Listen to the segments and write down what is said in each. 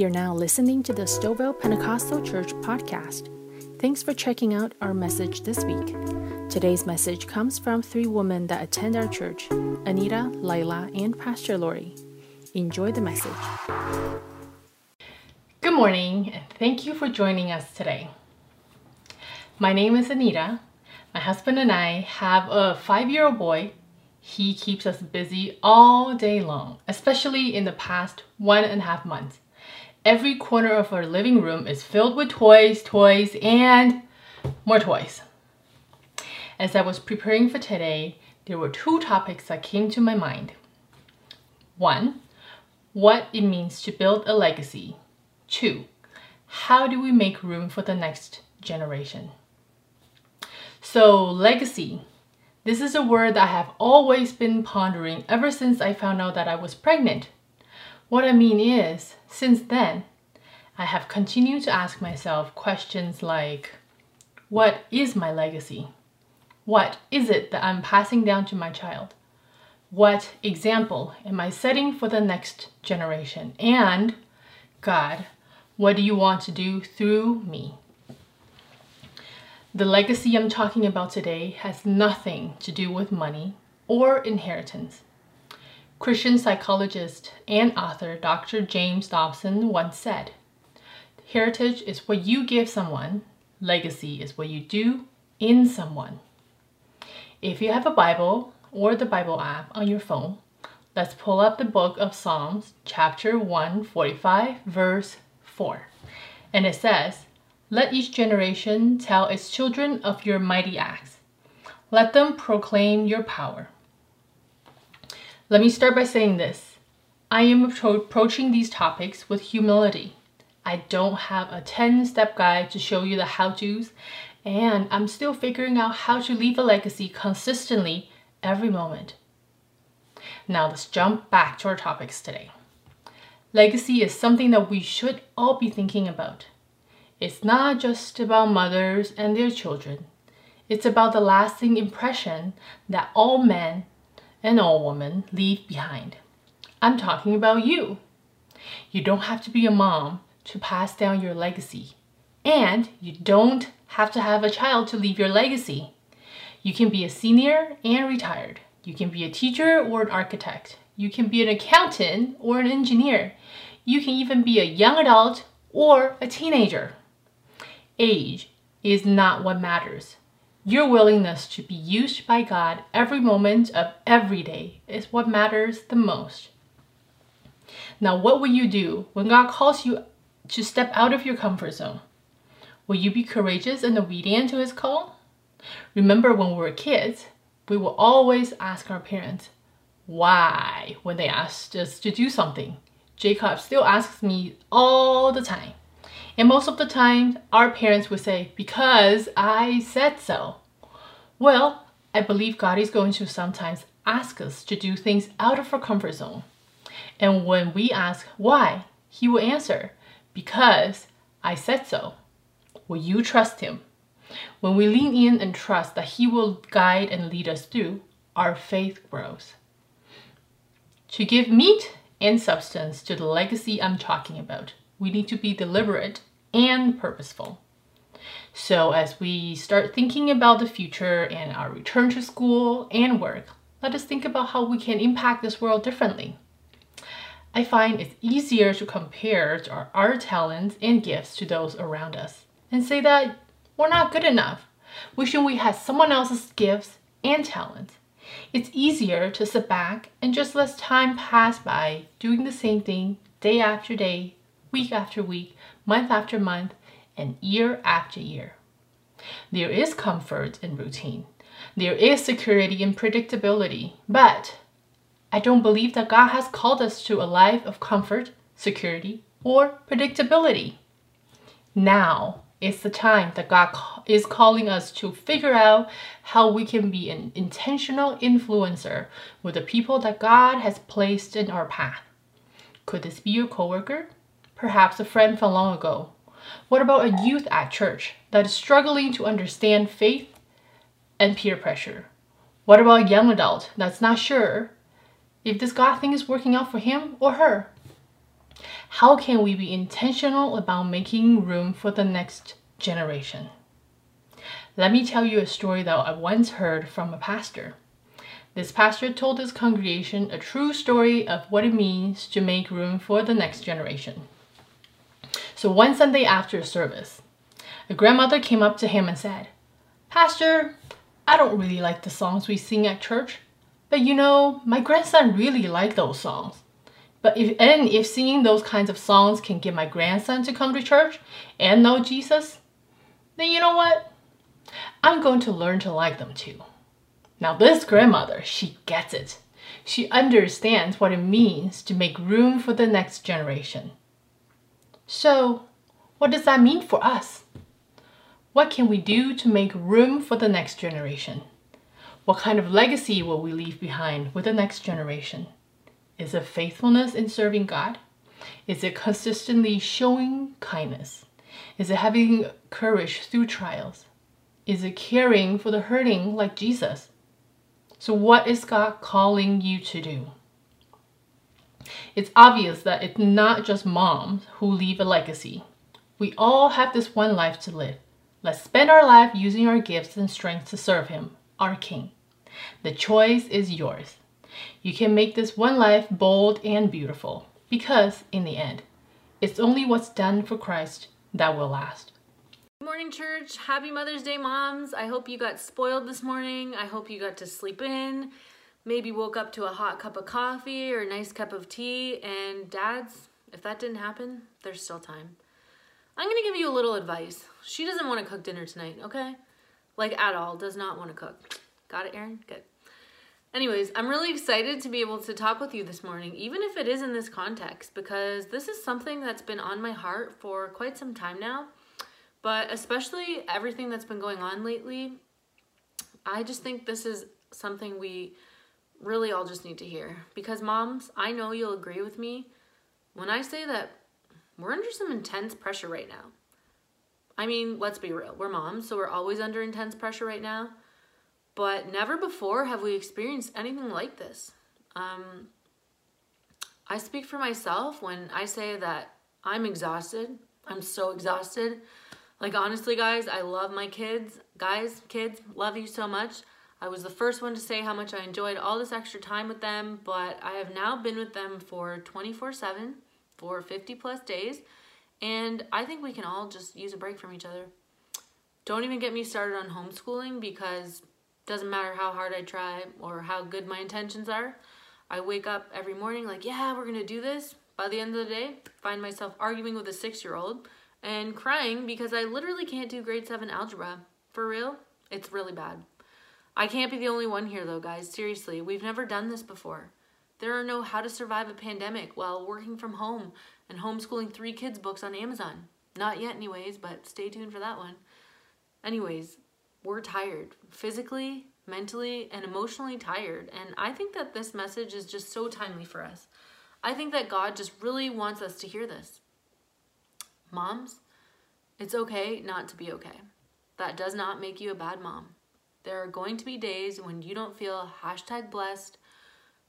You're now listening to the Stouffville Pentecostal Church podcast. Thanks for checking out our message this week. Today's message comes from three women that attend our church Anita, Lila, and Pastor Lori. Enjoy the message. Good morning, and thank you for joining us today. My name is Anita. My husband and I have a five year old boy he keeps us busy all day long, especially in the past one and a half months. Every corner of our living room is filled with toys, toys, and more toys. As I was preparing for today, there were two topics that came to my mind. One, what it means to build a legacy. Two, how do we make room for the next generation? So, legacy this is a word I have always been pondering ever since I found out that I was pregnant. What I mean is, since then, I have continued to ask myself questions like What is my legacy? What is it that I'm passing down to my child? What example am I setting for the next generation? And, God, what do you want to do through me? The legacy I'm talking about today has nothing to do with money or inheritance. Christian psychologist and author Dr. James Dobson once said, Heritage is what you give someone, legacy is what you do in someone. If you have a Bible or the Bible app on your phone, let's pull up the book of Psalms, chapter 145, verse 4. And it says, let each generation tell its children of your mighty acts. Let them proclaim your power. Let me start by saying this. I am approaching these topics with humility. I don't have a 10 step guide to show you the how to's, and I'm still figuring out how to leave a legacy consistently every moment. Now let's jump back to our topics today. Legacy is something that we should all be thinking about. It's not just about mothers and their children. It's about the lasting impression that all men and all women leave behind. I'm talking about you. You don't have to be a mom to pass down your legacy. And you don't have to have a child to leave your legacy. You can be a senior and retired. You can be a teacher or an architect. You can be an accountant or an engineer. You can even be a young adult or a teenager age is not what matters. Your willingness to be used by God every moment of every day is what matters the most. Now, what will you do when God calls you to step out of your comfort zone? Will you be courageous and obedient to his call? Remember when we were kids, we will always ask our parents why when they asked us to do something. Jacob still asks me all the time. And most of the time, our parents would say, Because I said so. Well, I believe God is going to sometimes ask us to do things out of our comfort zone. And when we ask why, He will answer, Because I said so. Will you trust Him? When we lean in and trust that He will guide and lead us through, our faith grows. To give meat and substance to the legacy I'm talking about, we need to be deliberate and purposeful. So, as we start thinking about the future and our return to school and work, let us think about how we can impact this world differently. I find it's easier to compare our, our talents and gifts to those around us and say that we're not good enough, wishing we had someone else's gifts and talents. It's easier to sit back and just let time pass by doing the same thing day after day, week after week, month after month, and year after year. There is comfort in routine. There is security in predictability. But I don't believe that God has called us to a life of comfort, security, or predictability. Now is the time that God is calling us to figure out how we can be an intentional influencer with the people that God has placed in our path. Could this be your coworker? Perhaps a friend from long ago? What about a youth at church that is struggling to understand faith and peer pressure? What about a young adult that's not sure if this God thing is working out for him or her? how can we be intentional about making room for the next generation? Let me tell you a story that I once heard from a pastor. This pastor told his congregation a true story of what it means to make room for the next generation. So one Sunday after service, a grandmother came up to him and said, Pastor, I don't really like the songs we sing at church, but you know, my grandson really liked those songs. But if and if singing those kinds of songs can get my grandson to come to church and know Jesus, then you know what? I'm going to learn to like them too. Now this grandmother, she gets it. She understands what it means to make room for the next generation. So, what does that mean for us? What can we do to make room for the next generation? What kind of legacy will we leave behind with the next generation? Is it faithfulness in serving God? Is it consistently showing kindness? Is it having courage through trials? Is it caring for the hurting like Jesus? So, what is God calling you to do? It's obvious that it's not just moms who leave a legacy. We all have this one life to live. Let's spend our life using our gifts and strengths to serve Him, our King. The choice is yours. You can make this one life bold and beautiful because, in the end, it's only what's done for Christ that will last. Good morning, church. Happy Mother's Day, moms. I hope you got spoiled this morning. I hope you got to sleep in. Maybe woke up to a hot cup of coffee or a nice cup of tea. And dads, if that didn't happen, there's still time. I'm to give you a little advice. She doesn't want to cook dinner tonight, okay? Like at all, does not want to cook. Got it, Aaron? Good. Anyways, I'm really excited to be able to talk with you this morning, even if it is in this context, because this is something that's been on my heart for quite some time now. But especially everything that's been going on lately, I just think this is something we really all just need to hear. Because, moms, I know you'll agree with me when I say that we're under some intense pressure right now. I mean, let's be real, we're moms, so we're always under intense pressure right now but never before have we experienced anything like this. Um, I speak for myself when I say that I'm exhausted. I'm so exhausted. Like, honestly, guys, I love my kids. Guys, kids, love you so much. I was the first one to say how much I enjoyed all this extra time with them, but I have now been with them for 24 7 for 50 plus days, and I think we can all just use a break from each other. Don't even get me started on homeschooling because doesn't matter how hard I try or how good my intentions are. I wake up every morning like, yeah, we're to do this. By the end of the day, find myself arguing with a six year old and crying because I literally can't do grade seven algebra. For real, it's really bad. I can't be the only one here though, guys. Seriously, we've never done this before. There are no how to survive a pandemic while working from home and homeschooling three kids books on Amazon. Not yet, anyways, but stay tuned for that one. Anyways, we're tired physically, mentally, and emotionally tired. And I think that this message is just so timely for us. I think that God just really wants us to hear this. Moms, it's okay not to be okay. That does not make you a bad mom. There are going to be days when you don't feel hashtag blessed,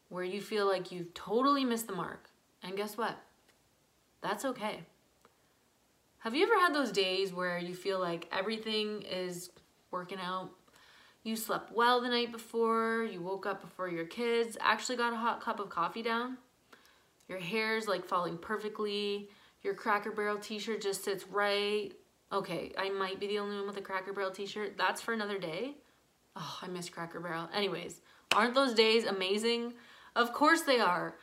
where you feel like you've totally missed the mark. And guess what? That's okay. Have you ever had those days where you feel like everything is working out. You slept well the night before, you woke up before your kids, actually got a hot cup of coffee down. Your hair's like falling perfectly. Your Cracker Barrel t-shirt just sits right. Okay, I might be the only one with a Cracker Barrel t-shirt. That's for another day. Oh, I miss Cracker Barrel. Anyways, aren't those days amazing? Of course they are,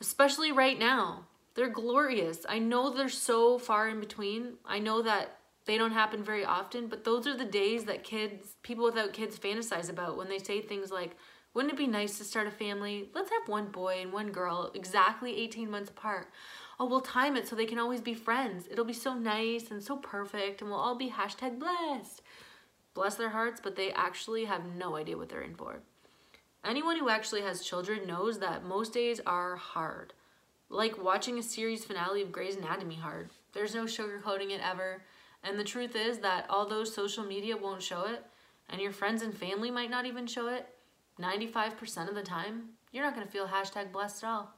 especially right now. They're glorious. I know they're so far in between. I know that they don't happen very often, but those are the days that kids, people without kids fantasize about when they say things like, wouldn't it be nice to start a family? Let's have one boy and one girl exactly 18 months apart. Oh, we'll time it so they can always be friends. It'll be so nice and so perfect, and we'll all be hashtag blessed. Bless their hearts, but they actually have no idea what they're in for. Anyone who actually has children knows that most days are hard. Like watching a series finale of Grey's Anatomy hard. There's no sugarcoating it ever. And the truth is that although social media won't show it, and your friends and family might not even show it, 95% of the time, you're not going to feel hashtag blessed at all.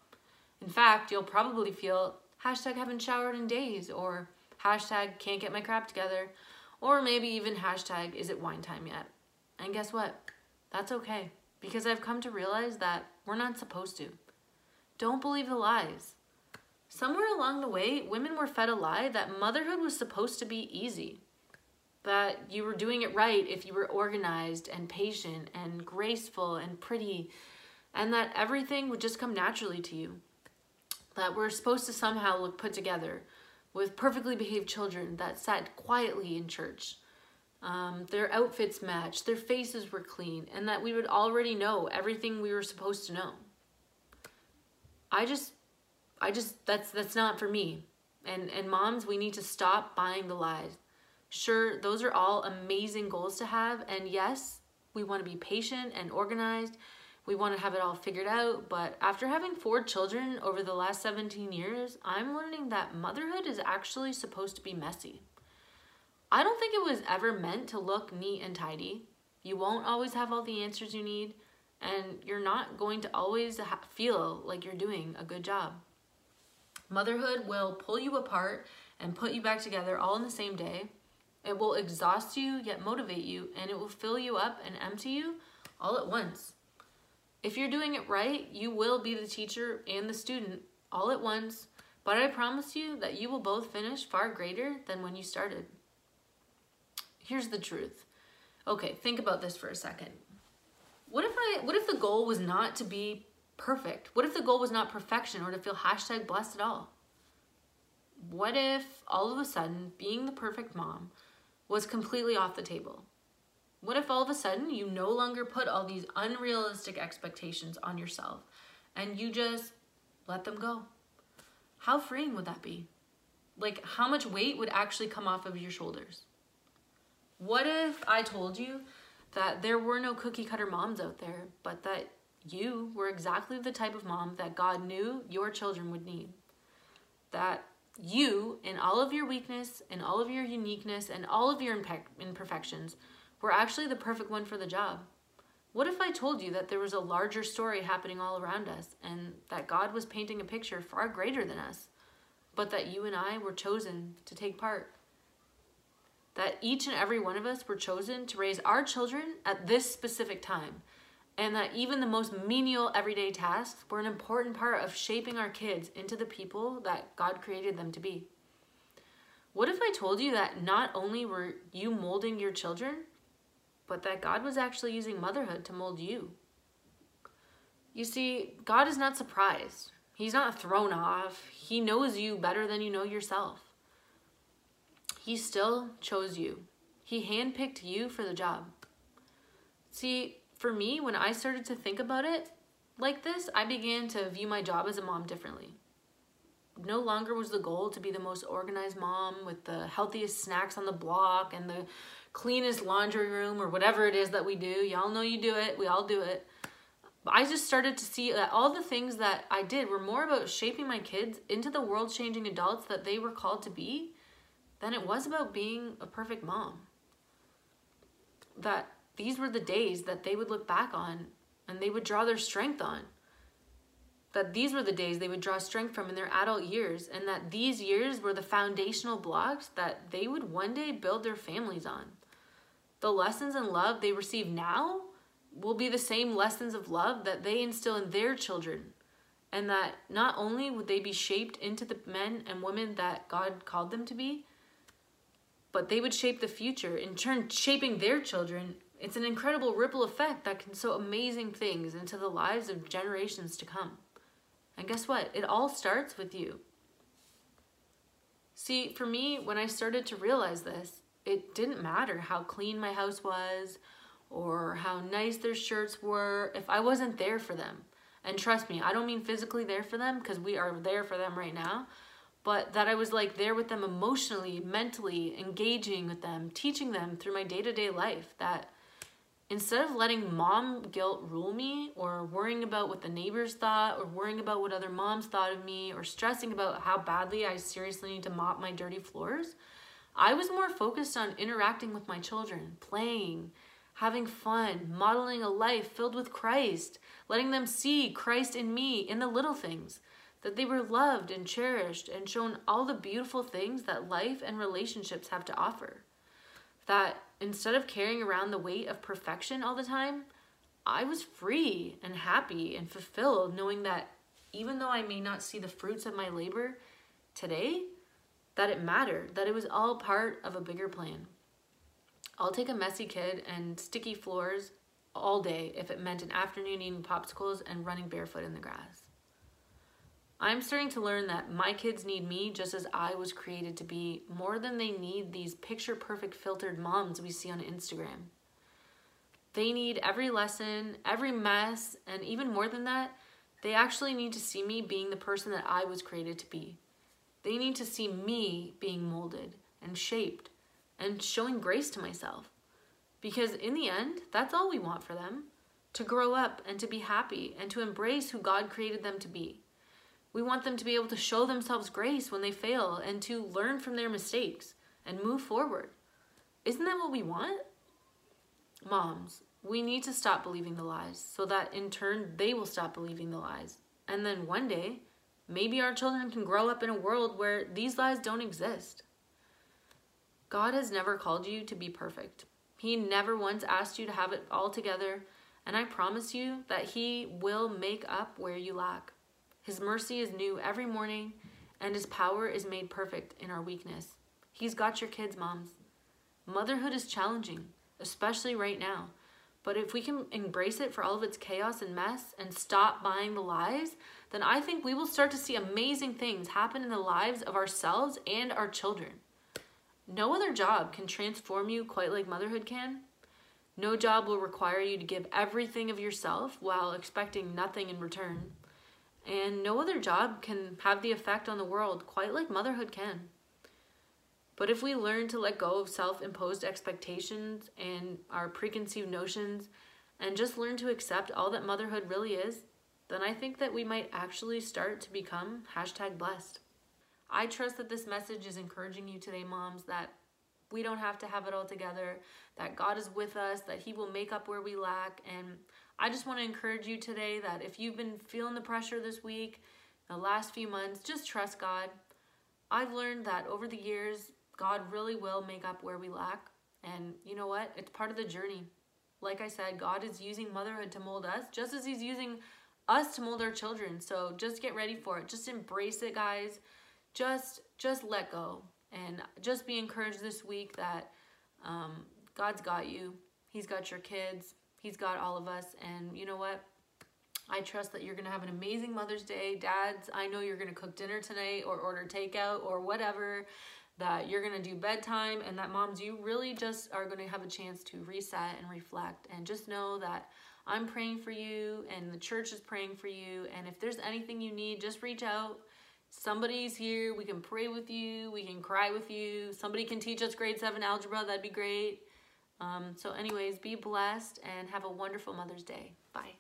In fact, you'll probably feel hashtag haven't showered in days, or hashtag can't get my crap together, or maybe even hashtag is it wine time yet? And guess what? That's okay because I've come to realize that we're not supposed to. Don't believe the lies. Somewhere along the way, women were fed a lie that motherhood was supposed to be easy. That you were doing it right if you were organized and patient and graceful and pretty, and that everything would just come naturally to you. That we're supposed to somehow look put together with perfectly behaved children that sat quietly in church um, their outfits matched, their faces were clean, and that we would already know everything we were supposed to know. I just, I just, that's, that's not for me. And, and moms, we need to stop buying the lies. Sure, those are all amazing goals to have. And yes, we want to be patient and organized. We want to have it all figured out. But after having four children over the last 17 years, I'm learning that motherhood is actually supposed to be messy. I don't think it was ever meant to look neat and tidy. You won't always have all the answers you need, and you're not going to always feel like you're doing a good job. Motherhood will pull you apart and put you back together all in the same day. It will exhaust you, yet motivate you, and it will fill you up and empty you all at once. If you're doing it right, you will be the teacher and the student all at once, but I promise you that you will both finish far greater than when you started. Here's the truth. Okay, think about this for a second. What if I what if the goal was not to be perfect? What if the goal was not perfection or to feel hashtag blessed at all? What if all of a sudden being the perfect mom was completely off the table? What if all of a sudden you no longer put all these unrealistic expectations on yourself and you just let them go? How freeing would that be? Like, how much weight would actually come off of your shoulders? What if I told you that there were no cookie cutter moms out there, but that you were exactly the type of mom that God knew your children would need? That you, in all of your weakness, in all of your uniqueness, and all of your imperfections, were actually the perfect one for the job? What if I told you that there was a larger story happening all around us and that God was painting a picture far greater than us, but that you and I were chosen to take part? that each and every one of us were chosen to raise our children at this specific time, and that even the most menial everyday tasks were an important part of shaping our kids into the people that God created them to be. What if I told you that not only were you molding your children, but that God was actually using motherhood to mold you? You see, God is not surprised. He's not thrown off. He knows you better than you know yourself. He still chose you. He handpicked you for the job. See, for me, when I started to think about it like this, I began to view my job as a mom differently. No longer was the goal to be the most organized mom with the healthiest snacks on the block and the cleanest laundry room or whatever it is that we do. Y'all know you do it. We all do it. But I just started to see that all the things that I did were more about shaping my kids into the world changing adults that they were called to be than it was about being a perfect mom. That these were the days that they would look back on and they would draw their strength on. That these were the days they would draw strength from in their adult years, and that these years were the foundational blocks that they would one day build their families on. The lessons and love they receive now will be the same lessons of love that they instill in their children. And that not only would they be shaped into the men and women that God called them to be, but they would shape the future, in turn shaping their children. It's an incredible ripple effect that can sow amazing things into the lives of generations to come. And guess what? It all starts with you. See, for me, when I started to realize this, it didn't matter how clean my house was or how nice their shirts were if I wasn't there for them. And trust me, I don't mean physically there for them because we are there for them right now, but that I was like there with them emotionally, mentally, engaging with them, teaching them through my day to day life. That instead of letting mom guilt rule me or worrying about what the neighbors thought or worrying about what other moms thought of me or stressing about how badly I seriously need to mop my dirty floors, I was more focused on interacting with my children, playing, having fun, modeling a life filled with Christ, letting them see Christ in me in the little things that they were loved and cherished and shown all the beautiful things that life and relationships have to offer. That instead of carrying around the weight of perfection all the time, I was free and happy and fulfilled knowing that even though I may not see the fruits of my labor today, that it mattered, that it was all part of a bigger plan. I'll take a messy kid and sticky floors all day if it meant an afternoon eating popsicles and running barefoot in the grass. I'm starting to learn that my kids need me just as I was created to be more than they need these picture perfect filtered moms we see on Instagram. They need every lesson, every mess, and even more than that, they actually need to see me being the person that I was created to be. They need to see me being molded and shaped and showing grace to myself. Because in the end, that's all we want for them to grow up and to be happy and to embrace who God created them to be. We want them to be able to show themselves grace when they fail and to learn from their mistakes and move forward. Isn't that what we want? Moms, we need to stop believing the lies so that in turn they will stop believing the lies. And then one day, maybe our children can grow up in a world where these lies don't exist. God has never called you to be perfect. He never once asked you to have it all together, and I promise you that He will make up where you lack. His mercy is new every morning, and His power is made perfect in our weakness. He's got your kids, moms. Motherhood is challenging, especially right now. But if we can embrace it for all of its chaos and mess and stop buying the lies, then I think we will start to see amazing things happen in the lives of ourselves and our children. No other job can transform you quite like motherhood can. No job will require you to give everything of yourself while expecting nothing in return. And no other job can have the effect on the world quite like motherhood can. But if we learn to let go of self imposed expectations and our preconceived notions and just learn to accept all that motherhood really is, then I think that we might actually start to become hashtag blessed. I trust that this message is encouraging you today, moms, that we don't have to have it all together, that God is with us, that He will make up where we lack, and I just want to encourage you today that if you've been feeling the pressure this week, the last few months, just trust God. I've learned that over the years, God really will make up where we lack. And you know what? It's part of the journey. Like I said, God is using motherhood to mold us just as He's using us to mold our children. So just get ready for it. Just embrace it, guys. Just just let go and just be encouraged this week that um, God's got you. He's got your kids. He's got all of us. And you know what? I trust that you're going to have an amazing Mother's Day. Dads, I know you're going to cook dinner tonight or order takeout or whatever, that you're going to do bedtime, and that moms, you really just are going to have a chance to reset and reflect. And just know that I'm praying for you, and the church is praying for you. And if there's anything you need, just reach out. Somebody's here. We can pray with you. We can cry with you. Somebody can teach us grade 7 algebra. That'd be great. Um, so, anyways, be blessed and have a wonderful Mother's Day. Bye.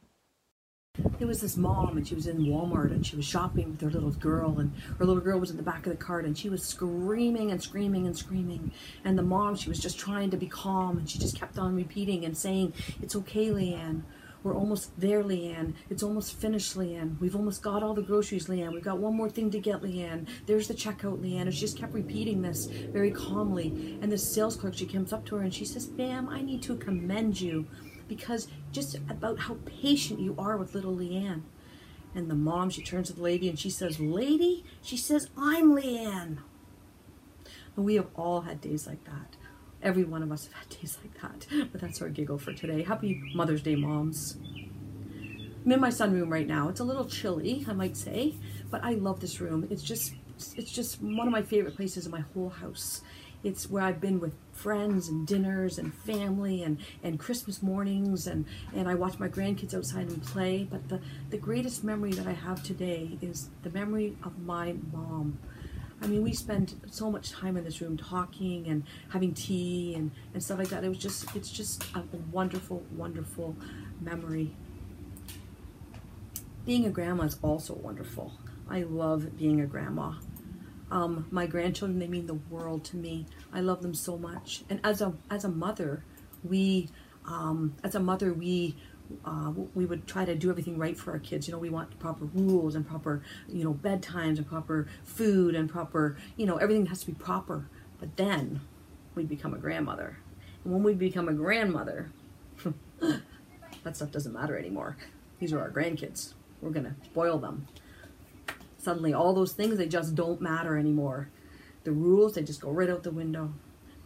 There was this mom, and she was in Walmart, and she was shopping with her little girl, and her little girl was in the back of the cart, and she was screaming and screaming and screaming. And the mom, she was just trying to be calm, and she just kept on repeating and saying, "It's okay, Leanne. We're almost there, Leanne. It's almost finished, Leanne. We've almost got all the groceries, Leanne. We've got one more thing to get, Leanne. There's the checkout, Leanne. And she just kept repeating this very calmly. And the sales clerk, she comes up to her and she says, Ma'am, I need to commend you because just about how patient you are with little Leanne. And the mom, she turns to the lady and she says, Lady, she says, I'm Leanne. And we have all had days like that. Every one of us have had days like that. But that's our giggle for today. Happy Mother's Day, moms. I'm in my sunroom right now. It's a little chilly, I might say, but I love this room. It's just it's just one of my favorite places in my whole house. It's where I've been with friends and dinners and family and, and Christmas mornings and, and I watch my grandkids outside and play. But the, the greatest memory that I have today is the memory of my mom. I mean, we spend so much time in this room talking and having tea and, and stuff like that. It was just, it's just a wonderful, wonderful memory. Being a grandma is also wonderful. I love being a grandma. Um, my grandchildren, they mean the world to me. I love them so much. And as a, as a mother, we, um, as a mother, we, uh, we would try to do everything right for our kids. You know, we want proper rules and proper, you know, bedtimes and proper food and proper, you know, everything has to be proper. But then we become a grandmother. And when we become a grandmother, that stuff doesn't matter anymore. These are our grandkids. We're going to spoil them. Suddenly, all those things, they just don't matter anymore. The rules, they just go right out the window.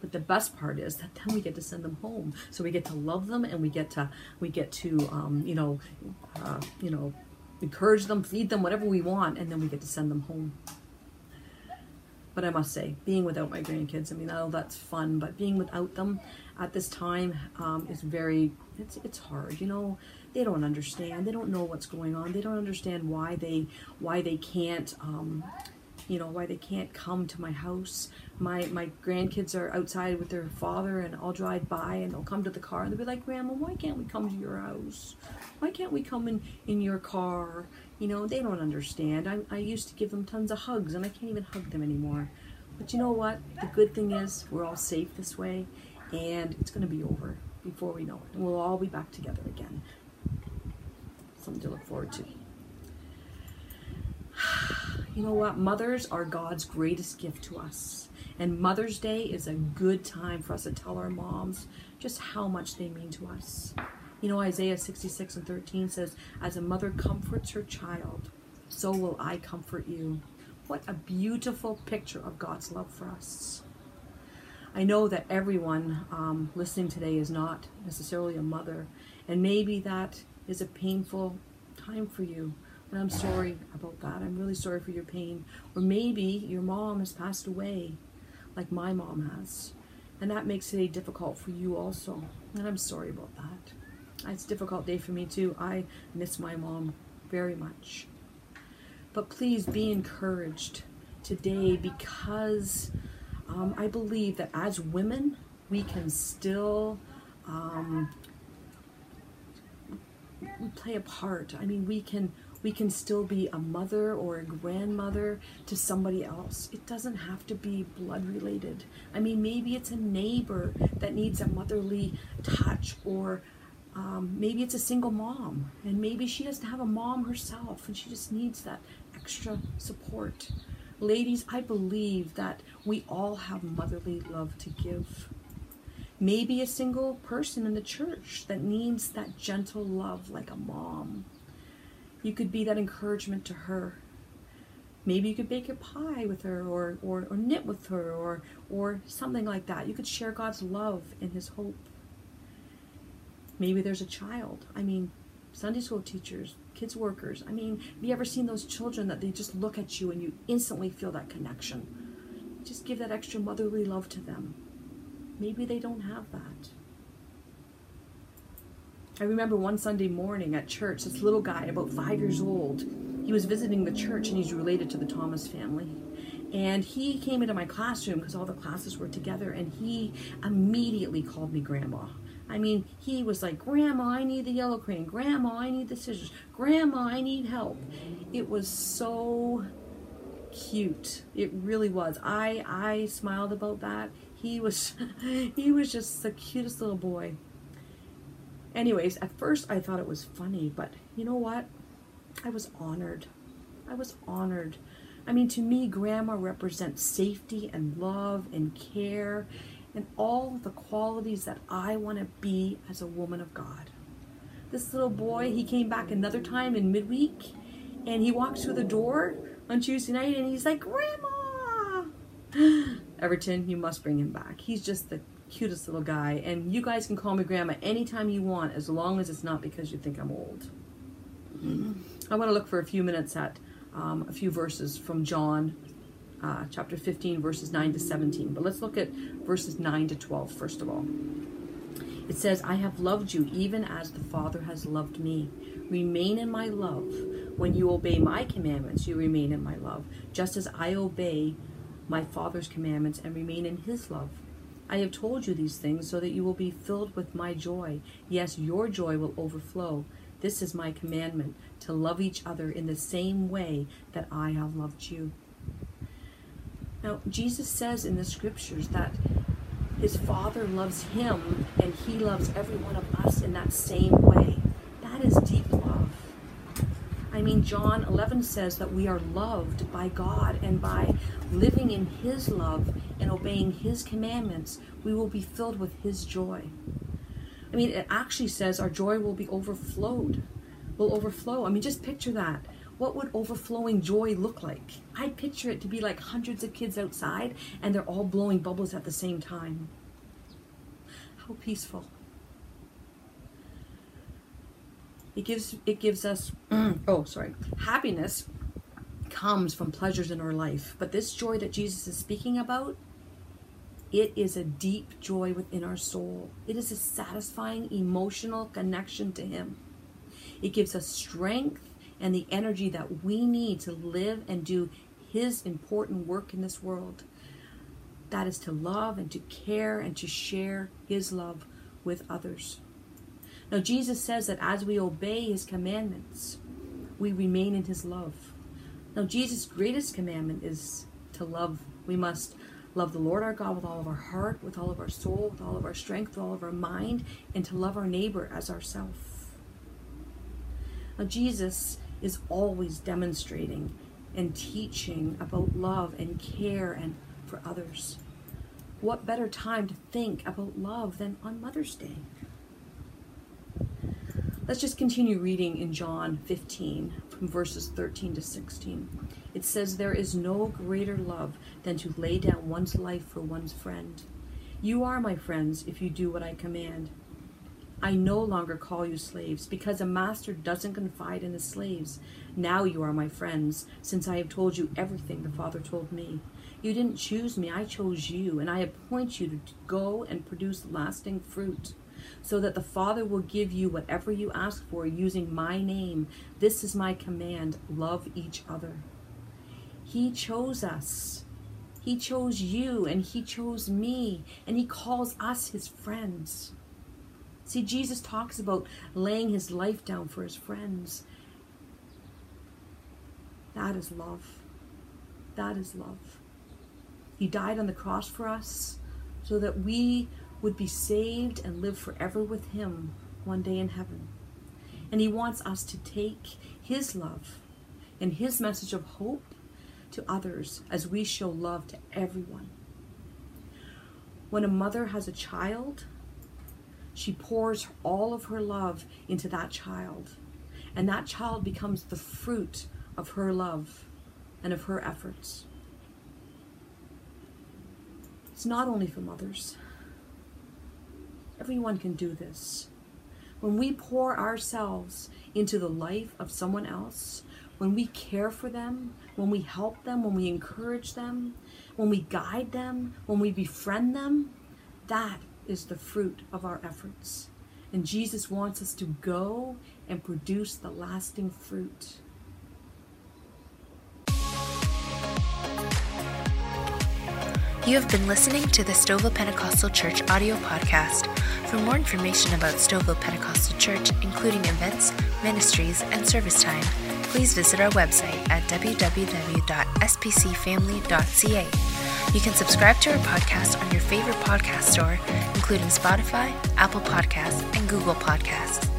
But the best part is that then we get to send them home. So we get to love them and we get to we get to um, you know uh, you know encourage them, feed them, whatever we want, and then we get to send them home. But I must say, being without my grandkids, I mean, know that's fun, but being without them at this time um, is very, it's, it's hard, you know, they don't understand, they don't know what's going on, they don't understand why they, why they can't, um, you know, why they can't come to my house. My my grandkids are outside with their father, and I'll drive by, and they'll come to the car, and they'll be like, "Grandma, why can't we come to your house? Why can't we come in in your car?" You know, they don't understand. I I used to give them tons of hugs, and I can't even hug them anymore. But you know what? The good thing is we're all safe this way, and it's going to be over before we know it, and we'll all be back together again. Something to look forward to. You know what? Mothers are God's greatest gift to us. And Mother's Day is a good time for us to tell our moms just how much they mean to us. You know, Isaiah 66 and 13 says, As a mother comforts her child, so will I comfort you. What a beautiful picture of God's love for us. I know that everyone um, listening today is not necessarily a mother, and maybe that is a painful time for you. And I'm sorry about that. I'm really sorry for your pain. Or maybe your mom has passed away, like my mom has. And that makes it difficult for you also. And I'm sorry about that. It's a difficult day for me too. I miss my mom very much. But please be encouraged today because um, I believe that as women, we can still um, play a part. I mean, we can we can still be a mother or a grandmother to somebody else. It doesn't have to be blood related. I mean, maybe it's a neighbor that needs a motherly touch, or um, maybe it's a single mom, and maybe she doesn't have a mom herself and she just needs that extra support. Ladies, I believe that we all have motherly love to give. Maybe a single person in the church that needs that gentle love like a mom you could be that encouragement to her. Maybe you could bake a pie with her or, or, or knit with her or, or something like that. You could share God's love and His hope. Maybe there's a child. I mean, Sunday school teachers, kids workers. I mean, have you ever seen those children that they just look at you and you instantly feel that connection? Just give that extra motherly love to them. Maybe they don't have that. I remember one Sunday morning at church, this little guy, about five years old, he was visiting the church and he's related to the Thomas family. And he came into my classroom because all the classes were together and he immediately called me grandma. I mean, he was like, Grandma, I need the yellow crane. Grandma, I need the scissors. Grandma, I need help. It was so cute. It really was. I I smiled about that. He was he was just the cutest little boy. Anyways, at first I thought it was funny, but you know what? I was honored. I was honored. I mean, to me, grandma represents safety and love and care and all the qualities that I want to be as a woman of God. This little boy, he came back another time in midweek and he walks through the door on Tuesday night and he's like, Grandma! Everton, you must bring him back. He's just the cutest little guy. And you guys can call me grandma anytime you want, as long as it's not because you think I'm old. I want to look for a few minutes at um, a few verses from John uh, chapter 15, verses 9 to 17. But let's look at verses 9 to 12 first of all. It says, I have loved you even as the Father has loved me. Remain in my love. When you obey my commandments, you remain in my love, just as I obey my Father's commandments and remain in his love. I have told you these things so that you will be filled with my joy. Yes, your joy will overflow. This is my commandment to love each other in the same way that I have loved you. Now, Jesus says in the scriptures that his Father loves him and he loves every one of us in that same way. That is deep love. I mean, John 11 says that we are loved by God, and by living in His love and obeying His commandments, we will be filled with His joy. I mean, it actually says our joy will be overflowed, will overflow. I mean, just picture that. What would overflowing joy look like? I picture it to be like hundreds of kids outside and they're all blowing bubbles at the same time. How peaceful. It gives it gives us oh sorry happiness comes from pleasures in our life, but this joy that Jesus is speaking about, it is a deep joy within our soul. It is a satisfying emotional connection to Him. It gives us strength and the energy that we need to live and do His important work in this world. That is to love and to care and to share His love with others. Now, Jesus says that as we obey his commandments, we remain in his love. Now, Jesus' greatest commandment is to love. We must love the Lord our God with all of our heart, with all of our soul, with all of our strength, with all of our mind, and to love our neighbor as ourself. Now, Jesus is always demonstrating and teaching about love and care and for others. What better time to think about love than on Mother's Day? Let's just continue reading in John 15 from verses 13 to 16. It says, There is no greater love than to lay down one's life for one's friend. You are my friends if you do what I command. I no longer call you slaves, because a master doesn't confide in his slaves. Now you are my friends, since I have told you everything the Father told me. You didn't choose me, I chose you, and I appoint you to go and produce lasting fruit so that the Father will give you whatever you ask for using my name. This is my command love each other. He chose us. He chose you and He chose me, and He calls us His friends. See, Jesus talks about laying His life down for His friends. That is love. That is love. He died on the cross for us so that we would be saved and live forever with Him one day in heaven. And He wants us to take His love and His message of hope to others as we show love to everyone. When a mother has a child, she pours all of her love into that child, and that child becomes the fruit of her love and of her efforts. It's not only for mothers. Everyone can do this. When we pour ourselves into the life of someone else, when we care for them, when we help them, when we encourage them, when we guide them, when we befriend them, that is the fruit of our efforts. And Jesus wants us to go and produce the lasting fruit. You have been listening to the Stouffville Pentecostal Church audio podcast. For more information about Stouffville Pentecostal Church, including events, ministries, and service time, please visit our website at www.spcfamily.ca. You can subscribe to our podcast on your favorite podcast store, including Spotify, Apple Podcasts, and Google Podcasts.